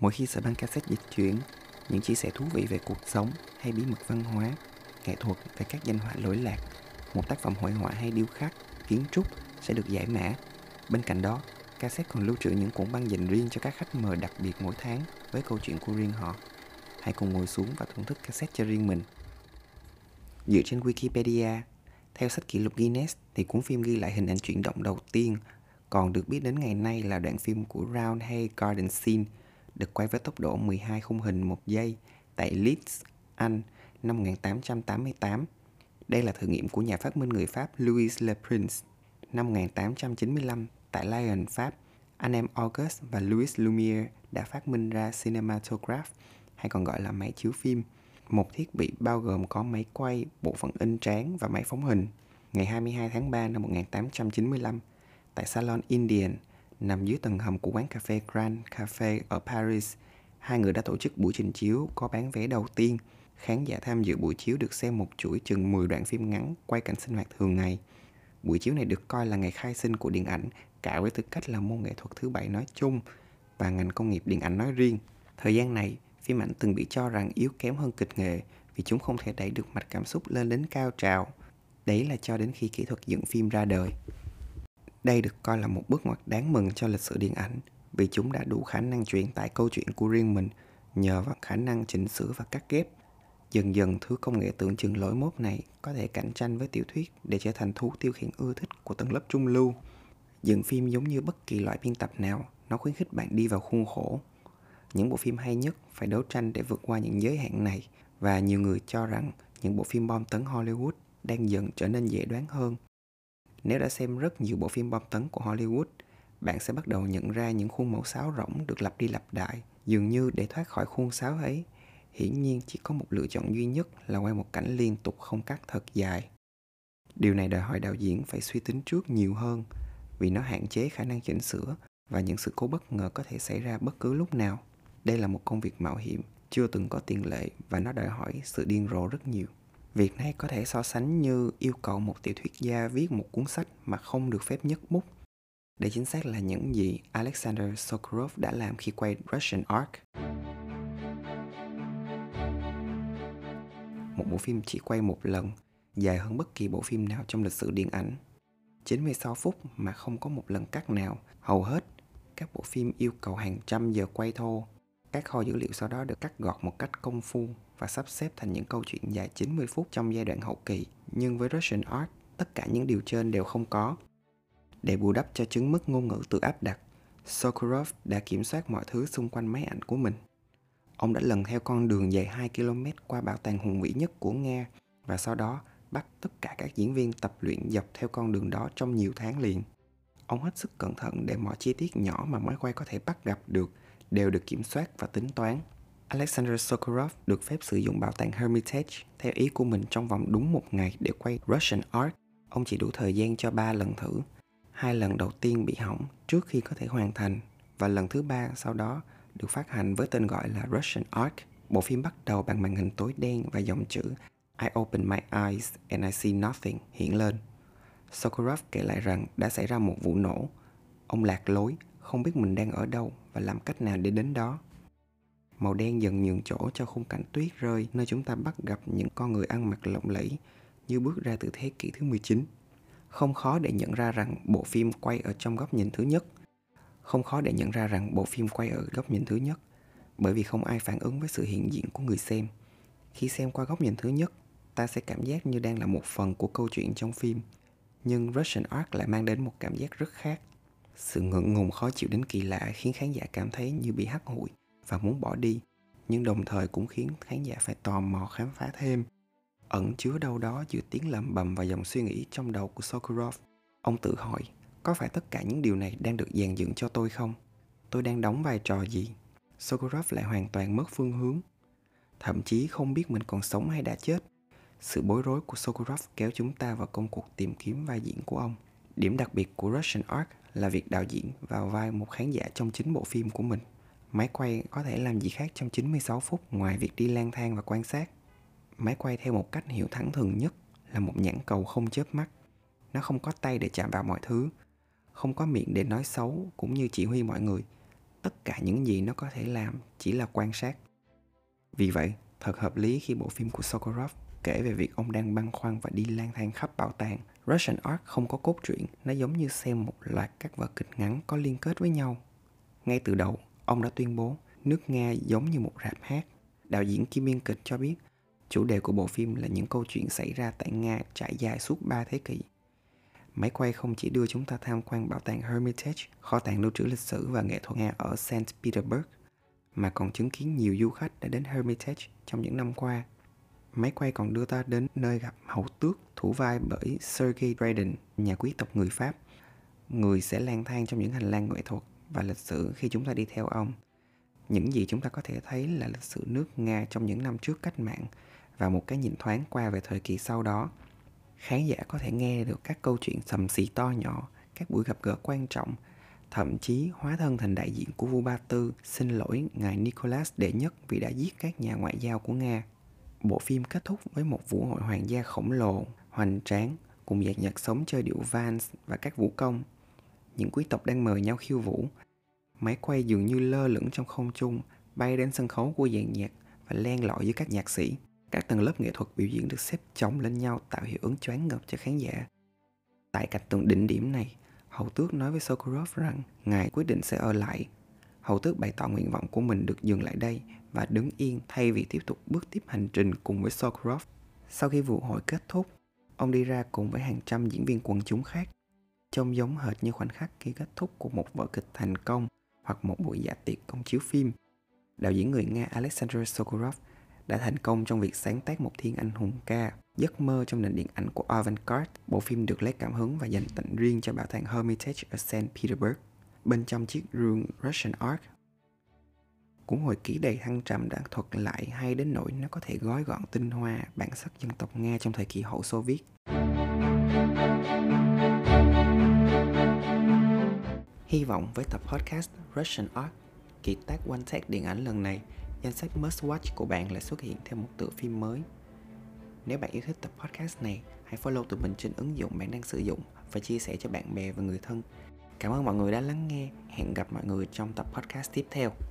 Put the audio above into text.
Mỗi khi sở băng cassette dịch chuyển, những chia sẻ thú vị về cuộc sống hay bí mật văn hóa, nghệ thuật về các danh họa lỗi lạc, một tác phẩm hội họa hay điêu khắc, kiến trúc sẽ được giải mã. Bên cạnh đó, cassette còn lưu trữ những cuộn băng dành riêng cho các khách mời đặc biệt mỗi tháng với câu chuyện của riêng họ. Hãy cùng ngồi xuống và thưởng thức cassette cho riêng mình. Dựa trên Wikipedia, theo sách kỷ lục Guinness thì cuốn phim ghi lại hình ảnh chuyển động đầu tiên còn được biết đến ngày nay là đoạn phim của Round Hay Garden Scene được quay với tốc độ 12 khung hình một giây tại Leeds, Anh năm 1888. Đây là thử nghiệm của nhà phát minh người Pháp Louis Le Prince năm 1895 tại Lyon, Pháp. Anh em Auguste và Louis Lumière đã phát minh ra cinematograph hay còn gọi là máy chiếu phim, một thiết bị bao gồm có máy quay, bộ phận in tráng và máy phóng hình. Ngày 22 tháng 3 năm 1895, tại Salon Indian, nằm dưới tầng hầm của quán cà phê Grand Cafe ở Paris, hai người đã tổ chức buổi trình chiếu có bán vé đầu tiên. Khán giả tham dự buổi chiếu được xem một chuỗi chừng 10 đoạn phim ngắn quay cảnh sinh hoạt thường ngày. Buổi chiếu này được coi là ngày khai sinh của điện ảnh, cả với tư cách là môn nghệ thuật thứ bảy nói chung và ngành công nghiệp điện ảnh nói riêng. Thời gian này, phim ảnh từng bị cho rằng yếu kém hơn kịch nghệ vì chúng không thể đẩy được mạch cảm xúc lên đến cao trào. Đấy là cho đến khi kỹ thuật dựng phim ra đời. Đây được coi là một bước ngoặt đáng mừng cho lịch sử điện ảnh vì chúng đã đủ khả năng truyền tải câu chuyện của riêng mình nhờ vào khả năng chỉnh sửa và cắt ghép. Dần dần thứ công nghệ tưởng chừng lỗi mốt này có thể cạnh tranh với tiểu thuyết để trở thành thú tiêu khiển ưa thích của tầng lớp trung lưu. Dựng phim giống như bất kỳ loại biên tập nào, nó khuyến khích bạn đi vào khuôn khổ. Những bộ phim hay nhất phải đấu tranh để vượt qua những giới hạn này và nhiều người cho rằng những bộ phim bom tấn Hollywood đang dần trở nên dễ đoán hơn nếu đã xem rất nhiều bộ phim bom tấn của Hollywood, bạn sẽ bắt đầu nhận ra những khuôn mẫu sáo rỗng được lặp đi lặp lại. Dường như để thoát khỏi khuôn sáo ấy, hiển nhiên chỉ có một lựa chọn duy nhất là quay một cảnh liên tục không cắt thật dài. Điều này đòi hỏi đạo diễn phải suy tính trước nhiều hơn vì nó hạn chế khả năng chỉnh sửa và những sự cố bất ngờ có thể xảy ra bất cứ lúc nào. Đây là một công việc mạo hiểm, chưa từng có tiền lệ và nó đòi hỏi sự điên rồ rất nhiều. Việc này có thể so sánh như yêu cầu một tiểu thuyết gia viết một cuốn sách mà không được phép nhấc bút. Để chính xác là những gì Alexander Sokurov đã làm khi quay Russian Ark. Một bộ phim chỉ quay một lần, dài hơn bất kỳ bộ phim nào trong lịch sử điện ảnh. 96 phút mà không có một lần cắt nào, hầu hết các bộ phim yêu cầu hàng trăm giờ quay thô. Các kho dữ liệu sau đó được cắt gọt một cách công phu và sắp xếp thành những câu chuyện dài 90 phút trong giai đoạn hậu kỳ. Nhưng với Russian Art, tất cả những điều trên đều không có. Để bù đắp cho chứng mức ngôn ngữ tự áp đặt, Sokurov đã kiểm soát mọi thứ xung quanh máy ảnh của mình. Ông đã lần theo con đường dài 2 km qua bảo tàng hùng vĩ nhất của Nga và sau đó bắt tất cả các diễn viên tập luyện dọc theo con đường đó trong nhiều tháng liền. Ông hết sức cẩn thận để mọi chi tiết nhỏ mà máy quay có thể bắt gặp được đều được kiểm soát và tính toán. Alexander Sokurov được phép sử dụng bảo tàng Hermitage theo ý của mình trong vòng đúng một ngày để quay Russian Art. Ông chỉ đủ thời gian cho ba lần thử. Hai lần đầu tiên bị hỏng trước khi có thể hoàn thành và lần thứ ba sau đó được phát hành với tên gọi là Russian Art. Bộ phim bắt đầu bằng màn hình tối đen và dòng chữ I open my eyes and I see nothing hiện lên. Sokurov kể lại rằng đã xảy ra một vụ nổ. Ông lạc lối, không biết mình đang ở đâu và làm cách nào để đến đó. Màu đen dần nhường chỗ cho khung cảnh tuyết rơi nơi chúng ta bắt gặp những con người ăn mặc lộng lẫy như bước ra từ thế kỷ thứ 19. Không khó để nhận ra rằng bộ phim quay ở trong góc nhìn thứ nhất. Không khó để nhận ra rằng bộ phim quay ở góc nhìn thứ nhất bởi vì không ai phản ứng với sự hiện diện của người xem. Khi xem qua góc nhìn thứ nhất, ta sẽ cảm giác như đang là một phần của câu chuyện trong phim. Nhưng Russian Ark lại mang đến một cảm giác rất khác. Sự ngượng ngùng khó chịu đến kỳ lạ khiến khán giả cảm thấy như bị hắt hụi và muốn bỏ đi nhưng đồng thời cũng khiến khán giả phải tò mò khám phá thêm ẩn chứa đâu đó giữa tiếng lẩm bẩm và dòng suy nghĩ trong đầu của Sokurov. Ông tự hỏi, có phải tất cả những điều này đang được dàn dựng cho tôi không? Tôi đang đóng vai trò gì? Sokurov lại hoàn toàn mất phương hướng. Thậm chí không biết mình còn sống hay đã chết. Sự bối rối của Sokurov kéo chúng ta vào công cuộc tìm kiếm vai diễn của ông. Điểm đặc biệt của Russian Ark là việc đạo diễn vào vai một khán giả trong chính bộ phim của mình. Máy quay có thể làm gì khác trong 96 phút ngoài việc đi lang thang và quan sát. Máy quay theo một cách hiểu thẳng thường nhất là một nhãn cầu không chớp mắt. Nó không có tay để chạm vào mọi thứ, không có miệng để nói xấu cũng như chỉ huy mọi người. tất cả những gì nó có thể làm chỉ là quan sát. Vì vậy, thật hợp lý khi bộ phim của Sokorov kể về việc ông đang băn khoăn và đi lang thang khắp bảo tàng. Russian Art không có cốt truyện, nó giống như xem một loạt các vở kịch ngắn có liên kết với nhau. Ngay từ đầu, ông đã tuyên bố nước Nga giống như một rạp hát. Đạo diễn Kim Biên Kịch cho biết chủ đề của bộ phim là những câu chuyện xảy ra tại Nga trải dài suốt 3 thế kỷ. Máy quay không chỉ đưa chúng ta tham quan bảo tàng Hermitage, kho tàng lưu trữ lịch sử và nghệ thuật Nga ở St. Petersburg, mà còn chứng kiến nhiều du khách đã đến Hermitage trong những năm qua. Máy quay còn đưa ta đến nơi gặp hậu tước thủ vai bởi Sergei Braden, nhà quý tộc người Pháp. Người sẽ lang thang trong những hành lang nghệ thuật và lịch sử khi chúng ta đi theo ông. Những gì chúng ta có thể thấy là lịch sử nước Nga trong những năm trước cách mạng và một cái nhìn thoáng qua về thời kỳ sau đó. Khán giả có thể nghe được các câu chuyện sầm xì to nhỏ, các buổi gặp gỡ quan trọng, thậm chí hóa thân thành đại diện của vua Ba Tư xin lỗi ngài Nicholas đệ nhất vì đã giết các nhà ngoại giao của Nga. Bộ phim kết thúc với một vũ hội hoàng gia khổng lồ, hoành tráng, cùng dàn nhạc sống chơi điệu Vans và các vũ công. Những quý tộc đang mời nhau khiêu vũ. Máy quay dường như lơ lửng trong không trung, bay đến sân khấu của dàn nhạc và len lỏi giữa các nhạc sĩ. Các tầng lớp nghệ thuật biểu diễn được xếp chồng lên nhau tạo hiệu ứng choáng ngợp cho khán giả. Tại cảnh tượng đỉnh điểm này, Hầu tước nói với Sokurov rằng ngài quyết định sẽ ở lại. Hầu tước bày tỏ nguyện vọng của mình được dừng lại đây và đứng yên thay vì tiếp tục bước tiếp hành trình cùng với Sokurov. Sau khi vụ hội kết thúc, ông đi ra cùng với hàng trăm diễn viên quần chúng khác, trông giống hệt như khoảnh khắc khi kết thúc của một vở kịch thành công hoặc một buổi dạ tiệc công chiếu phim. Đạo diễn người Nga Alexander Sokurov đã thành công trong việc sáng tác một thiên anh hùng ca Giấc mơ trong nền điện ảnh của Avantgarde, bộ phim được lấy cảm hứng và dành tặng riêng cho bảo tàng Hermitage ở St. Petersburg. Bên trong chiếc rương Russian Ark, cuốn hồi ký đầy thăng trầm đã thuật lại hay đến nỗi nó có thể gói gọn tinh hoa bản sắc dân tộc Nga trong thời kỳ hậu Xô Viết. Hy vọng với tập podcast Russian Art kỳ tác One Take điện ảnh lần này, danh sách Must Watch của bạn lại xuất hiện thêm một tựa phim mới nếu bạn yêu thích tập podcast này, hãy follow tụi mình trên ứng dụng bạn đang sử dụng và chia sẻ cho bạn bè và người thân. Cảm ơn mọi người đã lắng nghe. Hẹn gặp mọi người trong tập podcast tiếp theo.